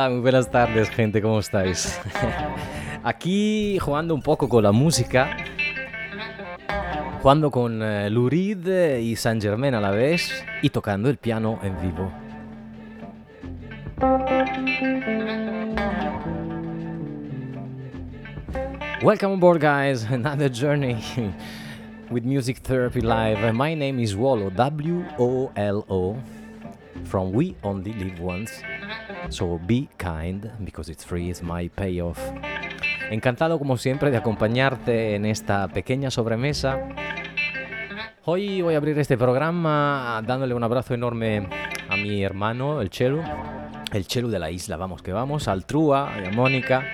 Hola, muy buenas tardes, gente, ¿cómo estáis? Aquí jugando un poco con la música, jugando con eh, Lurid y Saint Germain a la vez y tocando el piano en vivo. Welcome aboard, guys. Another journey with Music Therapy Live. My name is Wolo, W O L O, from We Only Live Once. So be kind, because it's free, it's my payoff. Encantado, como siempre, de acompañarte en esta pequeña sobremesa. Hoy voy a abrir este programa dándole un abrazo enorme a mi hermano, el Chelu, el Chelu de la isla, vamos que vamos, al Trúa a Mónica,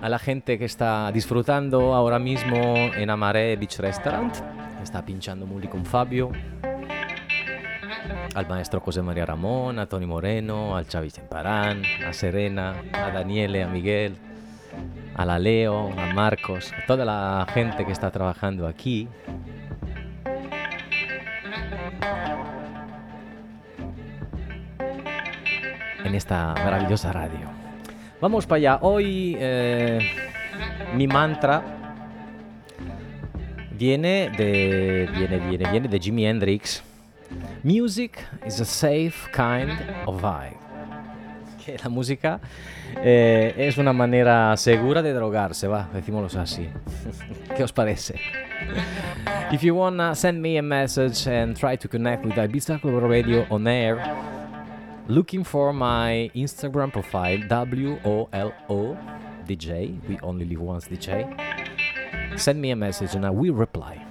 a la gente que está disfrutando ahora mismo en Amaré Beach Restaurant, está pinchando Muli con Fabio, al maestro José María Ramón, a Tony Moreno, al Xavi Semparán, a Serena, a Daniele, a Miguel, a la Leo, a Marcos, a toda la gente que está trabajando aquí. En esta maravillosa radio. Vamos para allá. Hoy eh, mi mantra viene de, viene, viene, viene de Jimi Hendrix. Music is a safe kind of vibe. Que la música eh, es una manera segura de drogarse, va, decímoslo así. ¿Qué os parece? If you wanna send me a message and try to connect with Ibiza Global Radio on air, looking for my Instagram profile W O L O DJ. We only live once DJ. Send me a message and I will reply.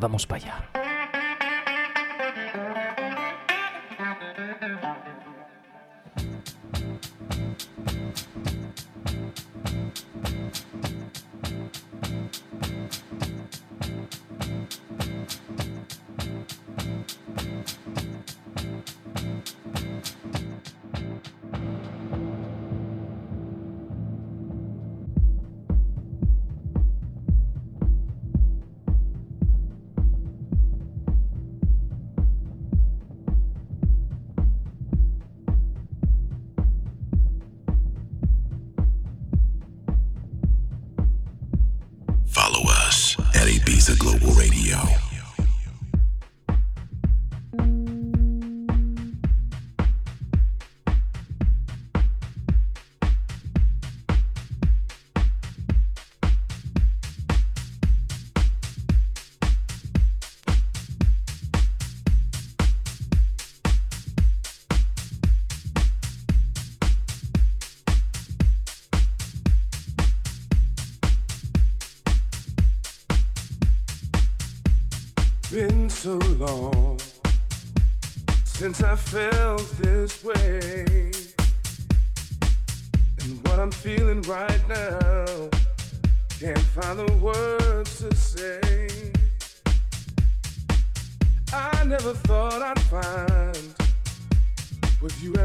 Vamos para allá.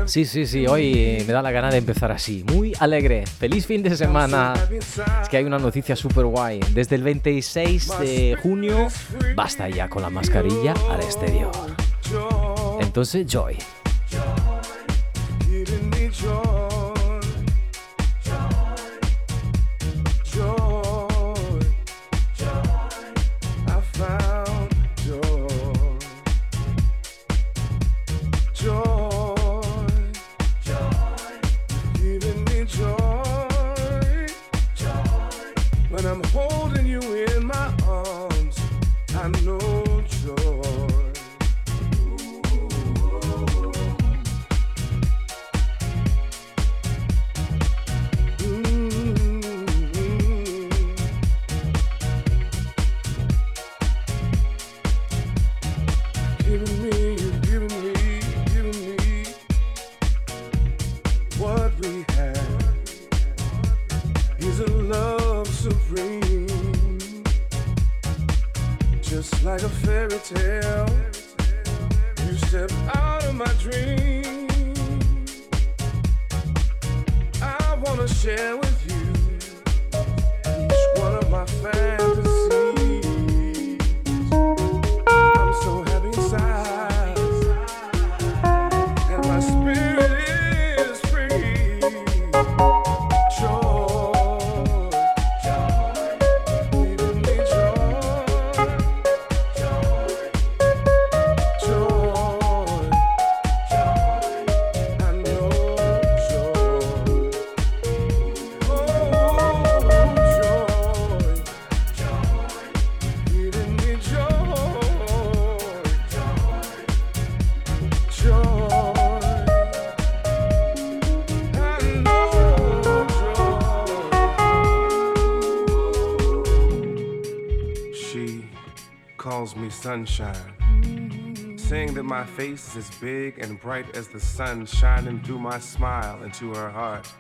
Sí, sí, sí, hoy me da la gana de empezar así, muy alegre. Feliz fin de semana. Es que hay una noticia súper guay. Desde el 26 de junio, basta ya con la mascarilla al exterior. Entonces, Joy. Me sunshine saying that my face is as big and bright as the sun shining through my smile into her heart.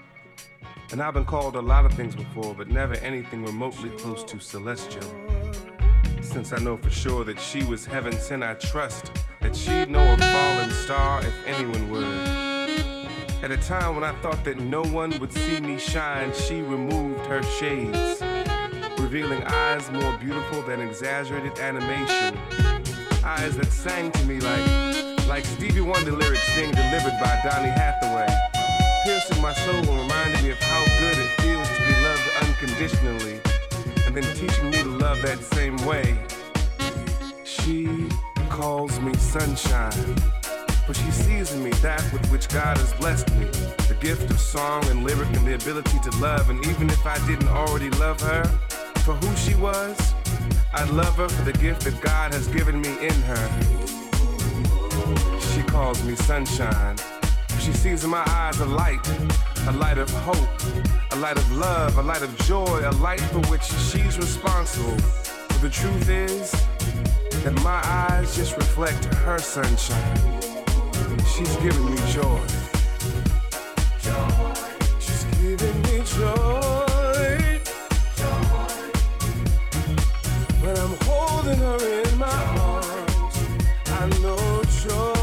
And I've been called a lot of things before, but never anything remotely close to celestial. Since I know for sure that she was heaven sent, I trust that she'd know a fallen star if anyone would. At a time when I thought that no one would see me shine, she removed her shades, revealing eyes more beautiful than exaggerated animation eyes that sang to me like like Stevie Wonder lyrics being delivered by Donny Hathaway, piercing my soul and reminding me of how good it feels to be loved unconditionally, and then teaching me to love that same way. She calls me sunshine, for she sees in me that with which God has blessed me, the gift of song and lyric and the ability to love. And even if I didn't already love her for who she was, I love her for the gift that God has given me in her. She calls me sunshine. She sees in my eyes a light, a light of hope, a light of love, a light of joy, a light for which she's responsible. But the truth is that my eyes just reflect her sunshine. She's giving me joy. She's giving me joy. In my arms, I know joy.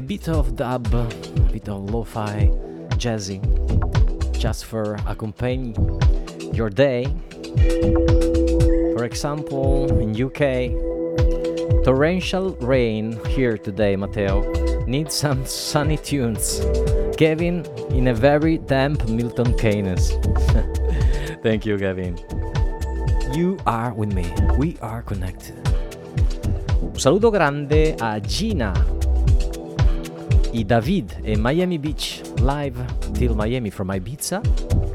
Bit of dub, a bit of lo-fi, jazzy, just for accompany your day. For example, in UK, torrential rain here today, Matteo. Need some sunny tunes. Kevin in a very damp Milton Keynes. Thank you, Kevin. You are with me. We are connected. Un saluto grande a Gina y David in Miami Beach, live till Miami from Ibiza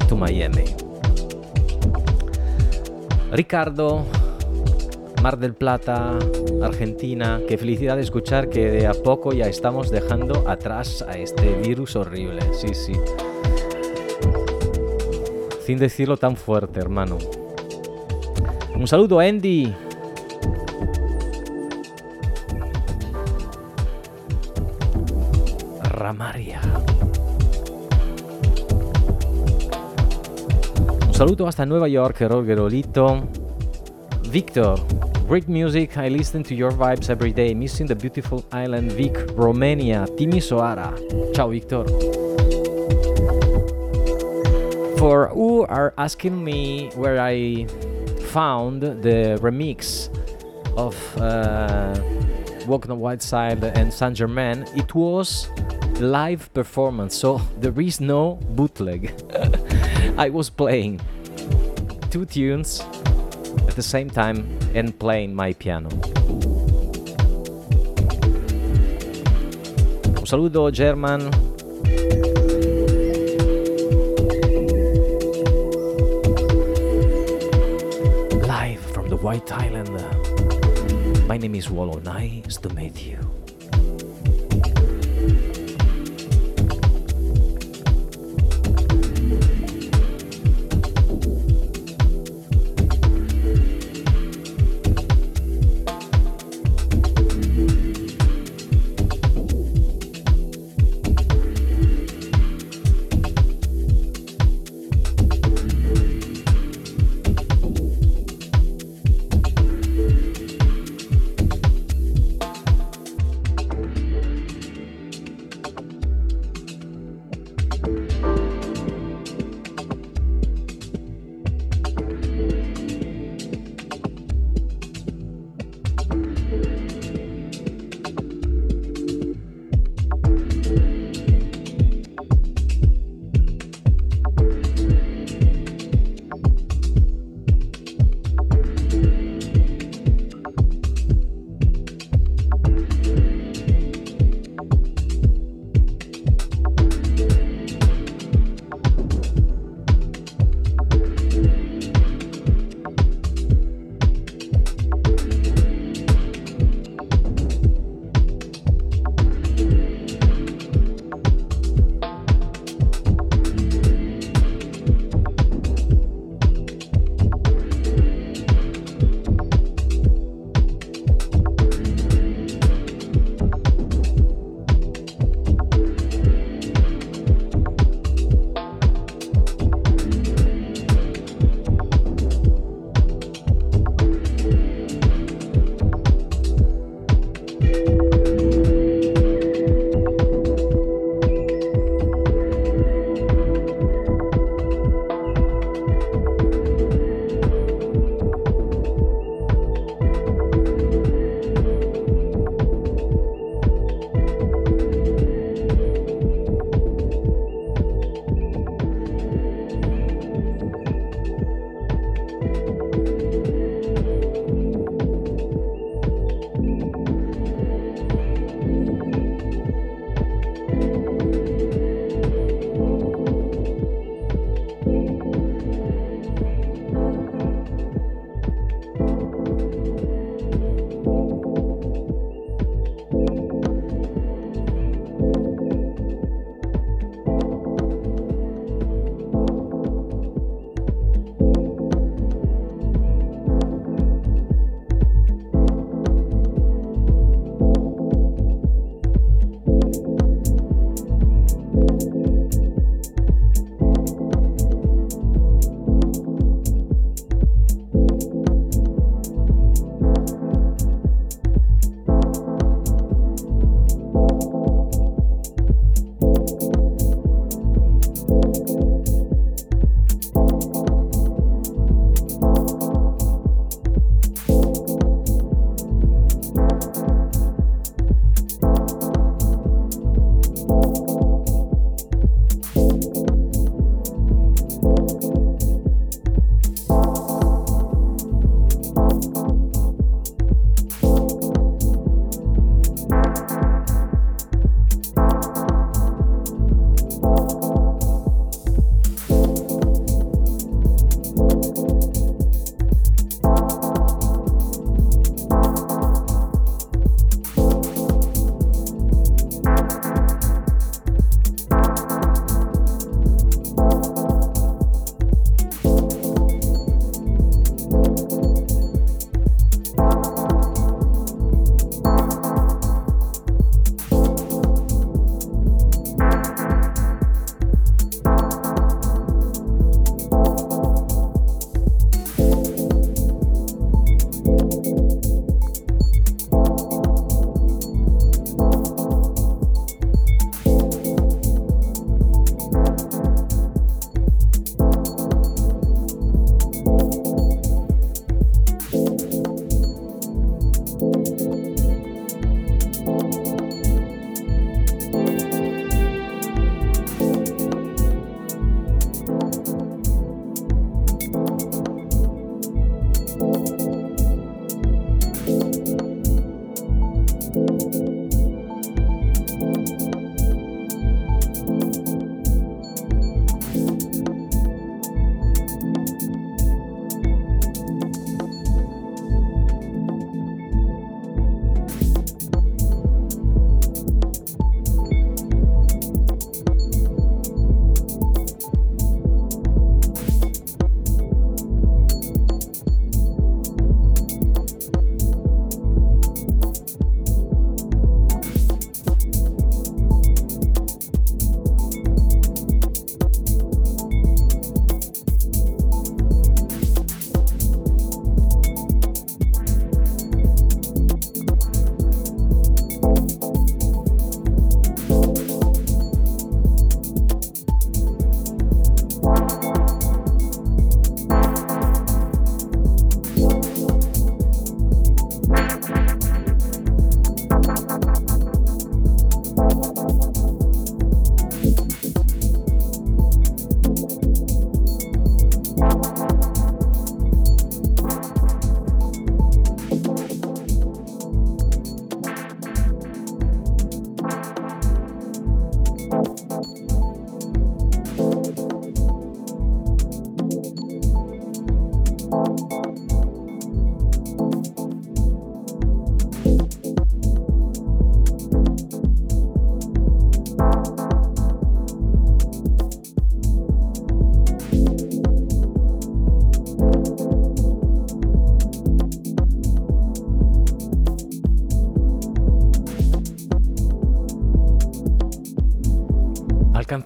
to Miami. Ricardo, Mar del Plata, Argentina, qué felicidad de escuchar que de a poco ya estamos dejando atrás a este virus horrible. Sí, sí. Sin decirlo tan fuerte, hermano. Un saludo, Andy. Ramaria. Un saludo hasta Nueva York, Rogerolito. Victor, great music. I listen to your vibes every day. Missing the beautiful island Vic, Romania. Timisoara. Ciao, Victor. For who are asking me where I found the remix of uh, Walk on the Wild Side and Saint Germain, it was live performance, so there is no bootleg. I was playing two tunes at the same time and playing my piano. Un saludo, German. Live from the White Island. My name is Wolo. Nice to meet you.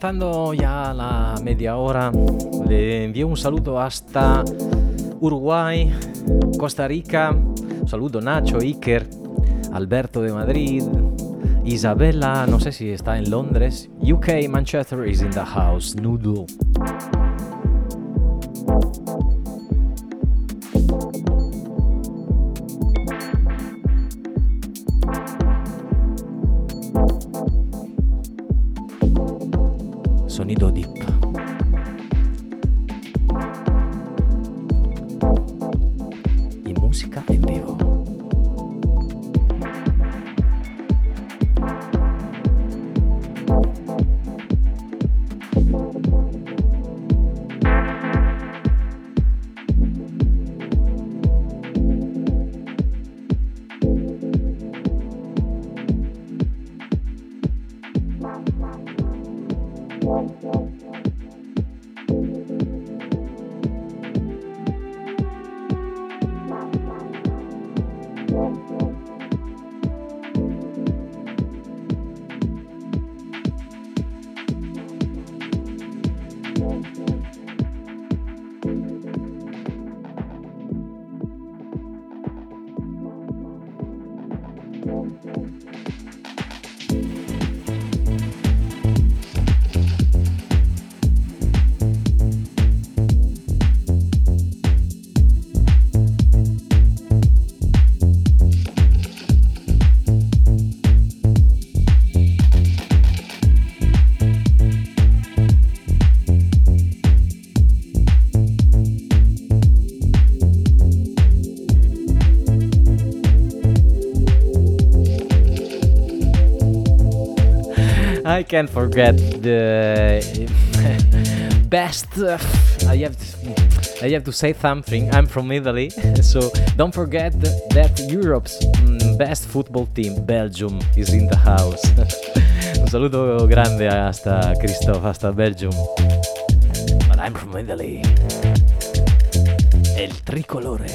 Alcanzando ya la media hora, le envío un saludo hasta Uruguay, Costa Rica, saludo Nacho, Iker, Alberto de Madrid, Isabella, no sé si está en Londres, UK, Manchester is in the house, Noodle. Música en vivo. I can't forget the best. Uh, I have to, I have to say something. I'm from Italy, so don't forget that Europe's mm, best football team, Belgium, is in the house. Un saludo grande hasta Christoph, hasta Belgium. But I'm from Italy. El tricolore.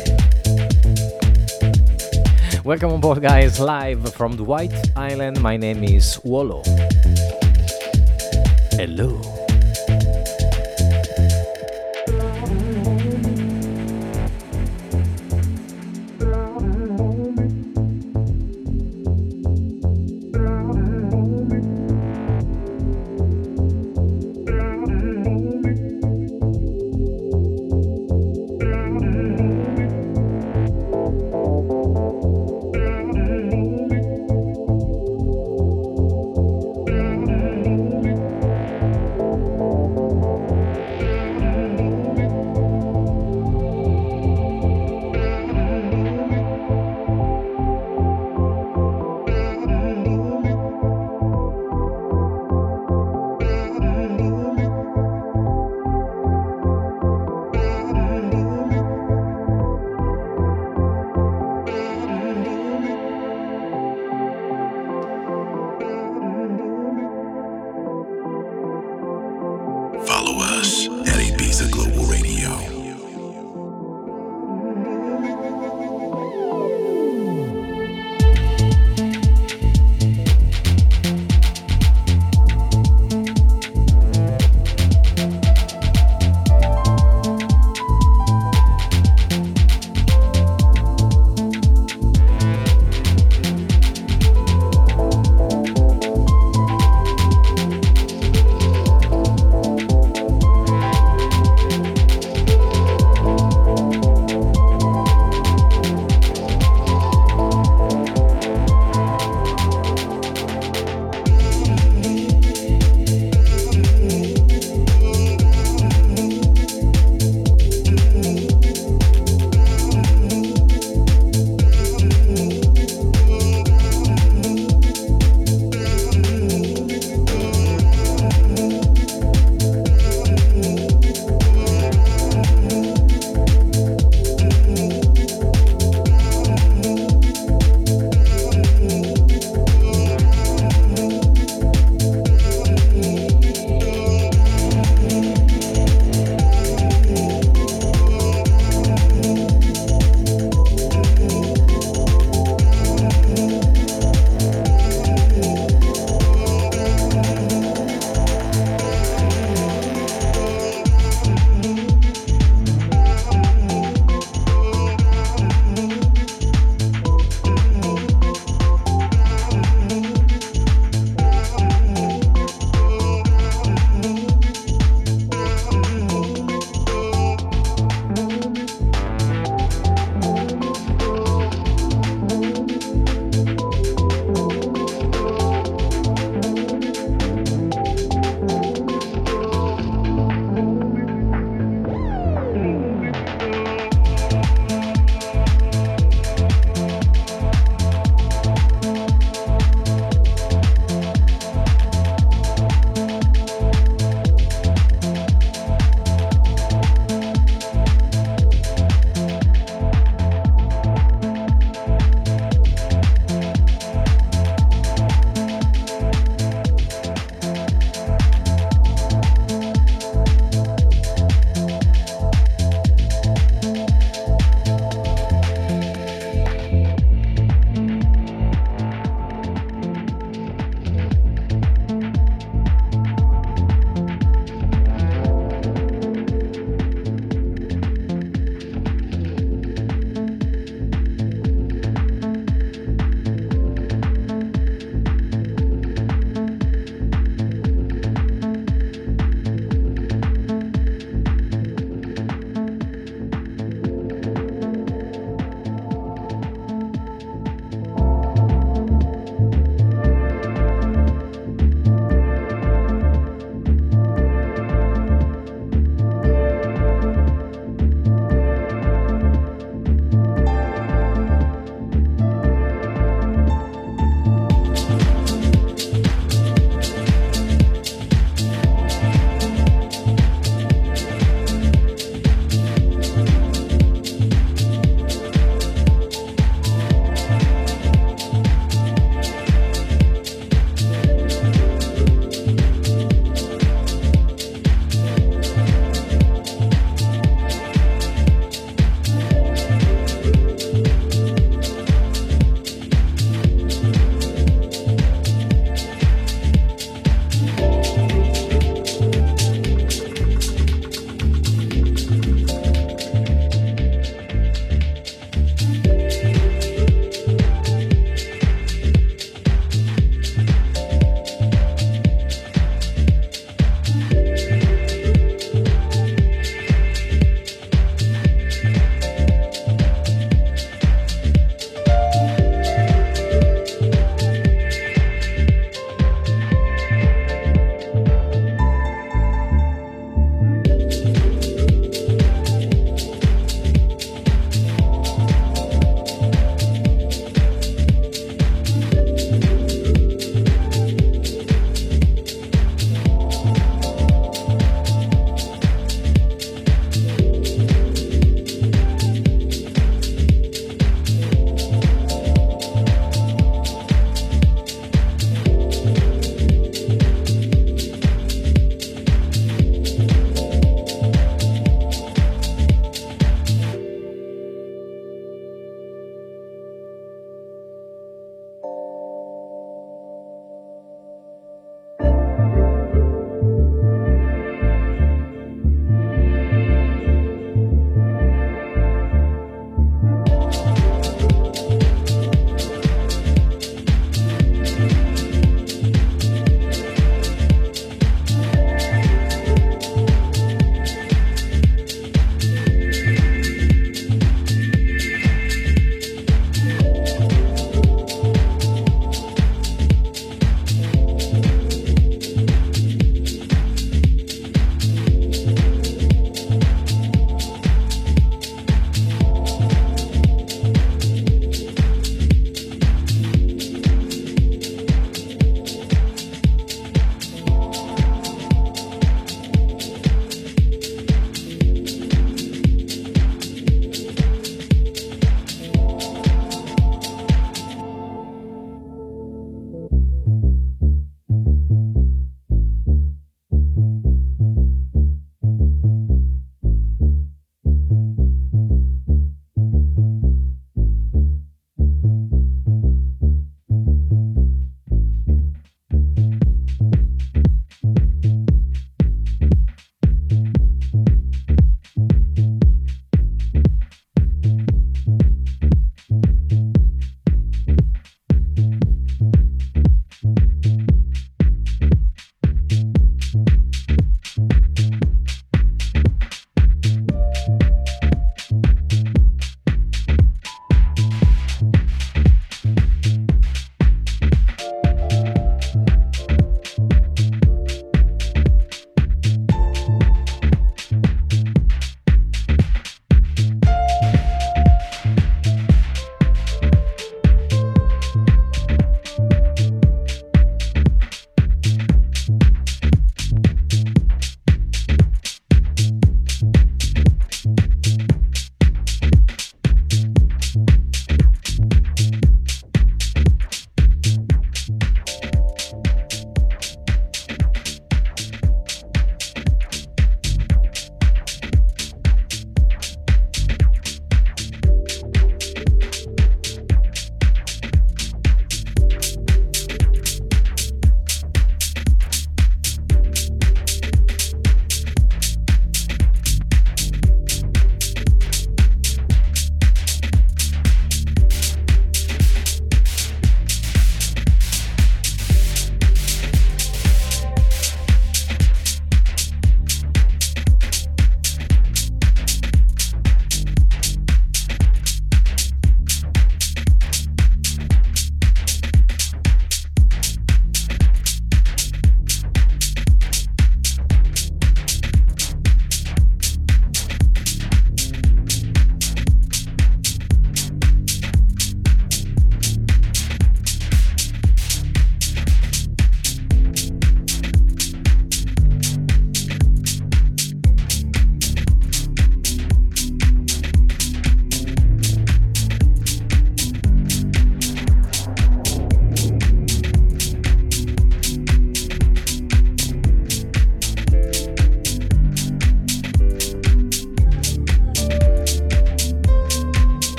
Welcome on board, guys, live from the White Island. My name is Wolo. Hello.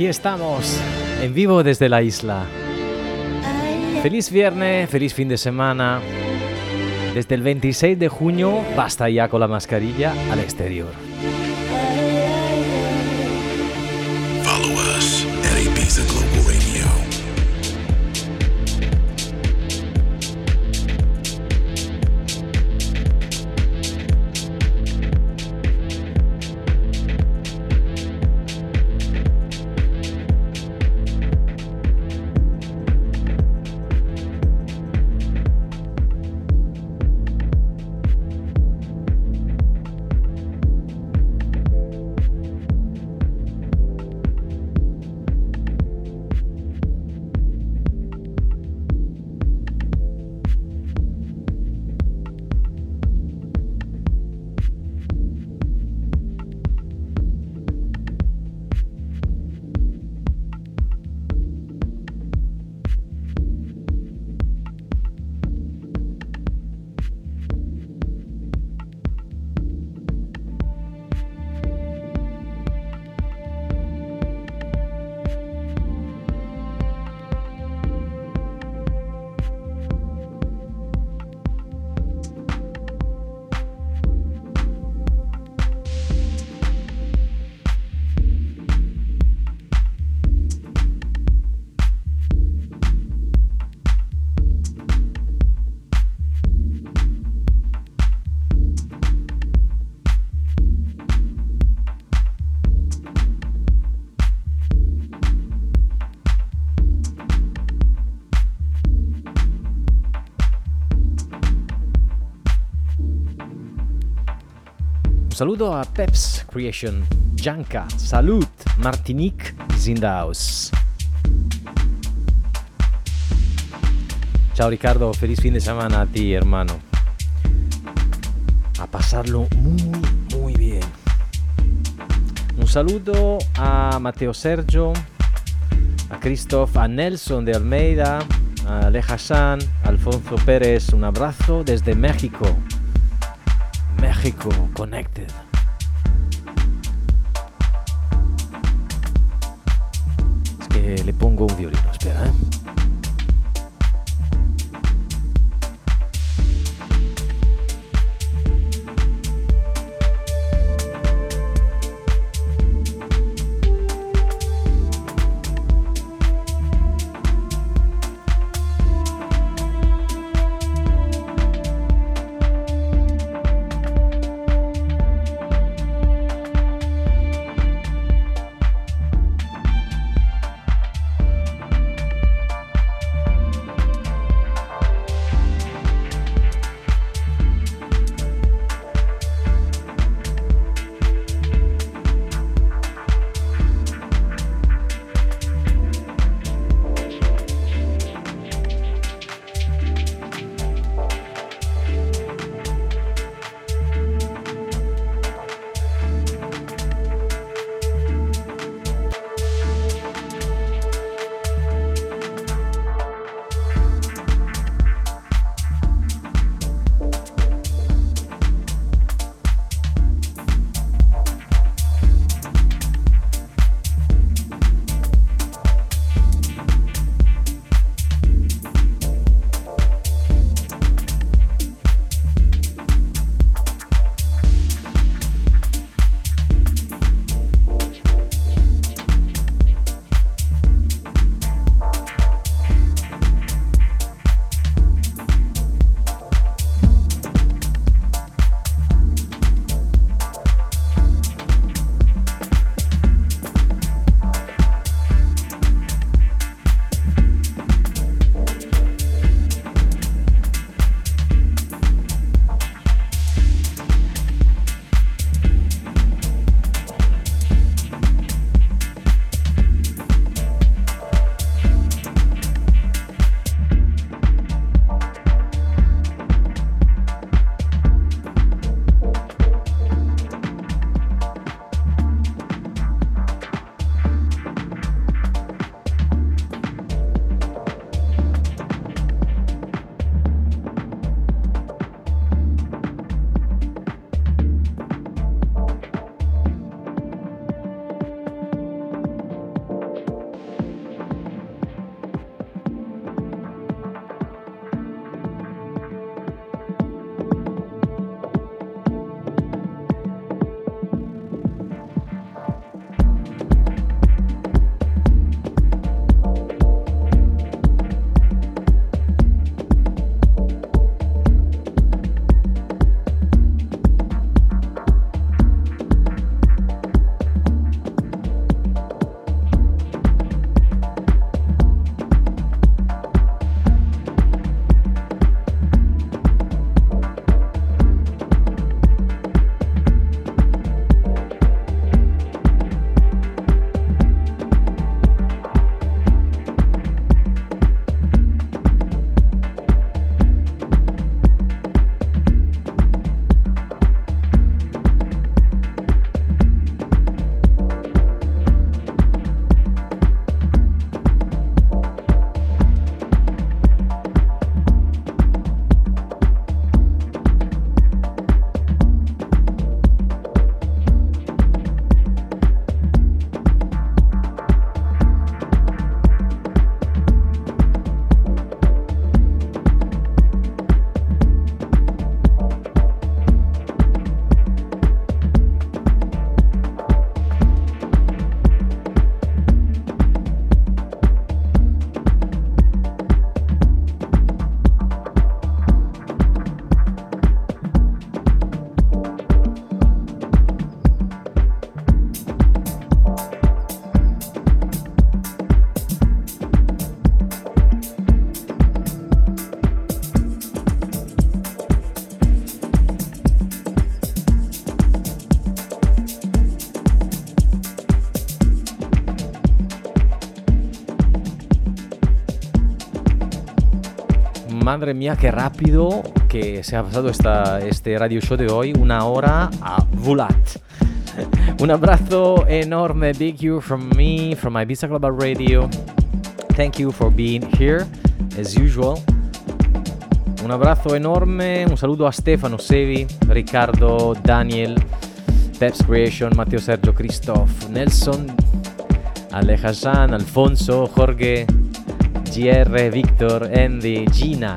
Aquí estamos, en vivo desde la isla. Feliz viernes, feliz fin de semana. Desde el 26 de junio, basta ya con la mascarilla al exterior. Saludo a Peps Creation, Janka, Salud, Martinique house. Ciao Ricardo, feliz fin de semana a ti, hermano. A pasarlo muy, muy bien. Un saludo a Mateo Sergio, a Christoph, a Nelson de Almeida, a Ale Hassan, Alfonso Pérez, un abrazo desde México. México Connected. Es que le pongo un violino, espera, ¿eh? Madre mía, qué rápido que se ha pasado esta, este radio show de hoy. Una hora a volat. Un abrazo enorme. Big you from me, from Ibiza Global Radio. Thank you for being here, as usual. Un abrazo enorme, un saludo a Stefano Sevi, Riccardo, Daniel, Peps Creation, Matteo Sergio, Christoph, Nelson, Aleja Hassan, Alfonso, Jorge, GR, Victor, Andy, Gina,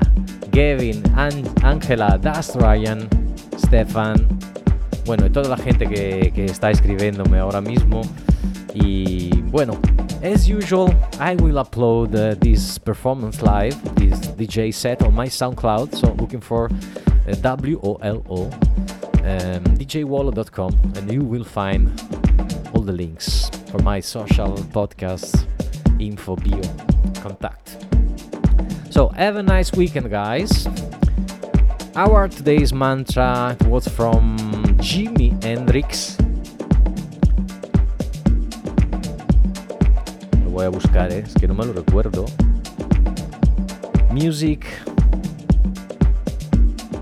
Gavin, An Angela, Das Ryan, Stefan, bueno, y toda la gente que, que está escribiéndome ahora mismo. Y bueno, as usual, I will upload uh, this performance live, this DJ set on my SoundCloud. So looking for uh, W O L O, um, DJWolo.com, and you will find all the links for my social podcasts, info, bio, contact. So have a nice weekend, guys. Our today's mantra was from Jimi Hendrix. Lo voy a buscar, ¿eh? es que no me lo recuerdo. Music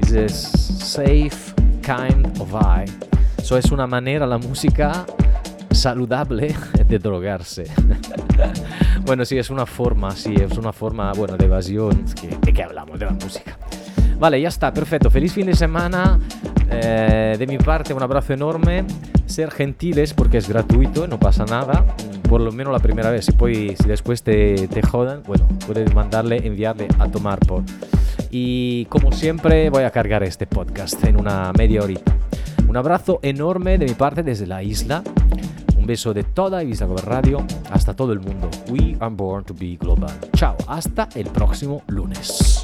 is a safe kind of eye. So es una manera, la música saludable de drogarse. bueno, sí, es una forma, sí, es una forma, bueno, de evasión. Que, ¿De qué hablamos? De la música. Vale, ya está, perfecto. Feliz fin de semana. Eh, de mi parte, un abrazo enorme. Ser gentiles porque es gratuito, no pasa nada. Por lo menos la primera vez. Si, si después te, te jodan, bueno, puedes mandarle, enviarle a tomar por. Y como siempre, voy a cargar este podcast en una media horita. Un abrazo enorme de mi parte desde la isla. Un beso de toda Ibiza Global Radio hasta todo el mundo. We are born to be global. Chao, hasta el próximo lunes.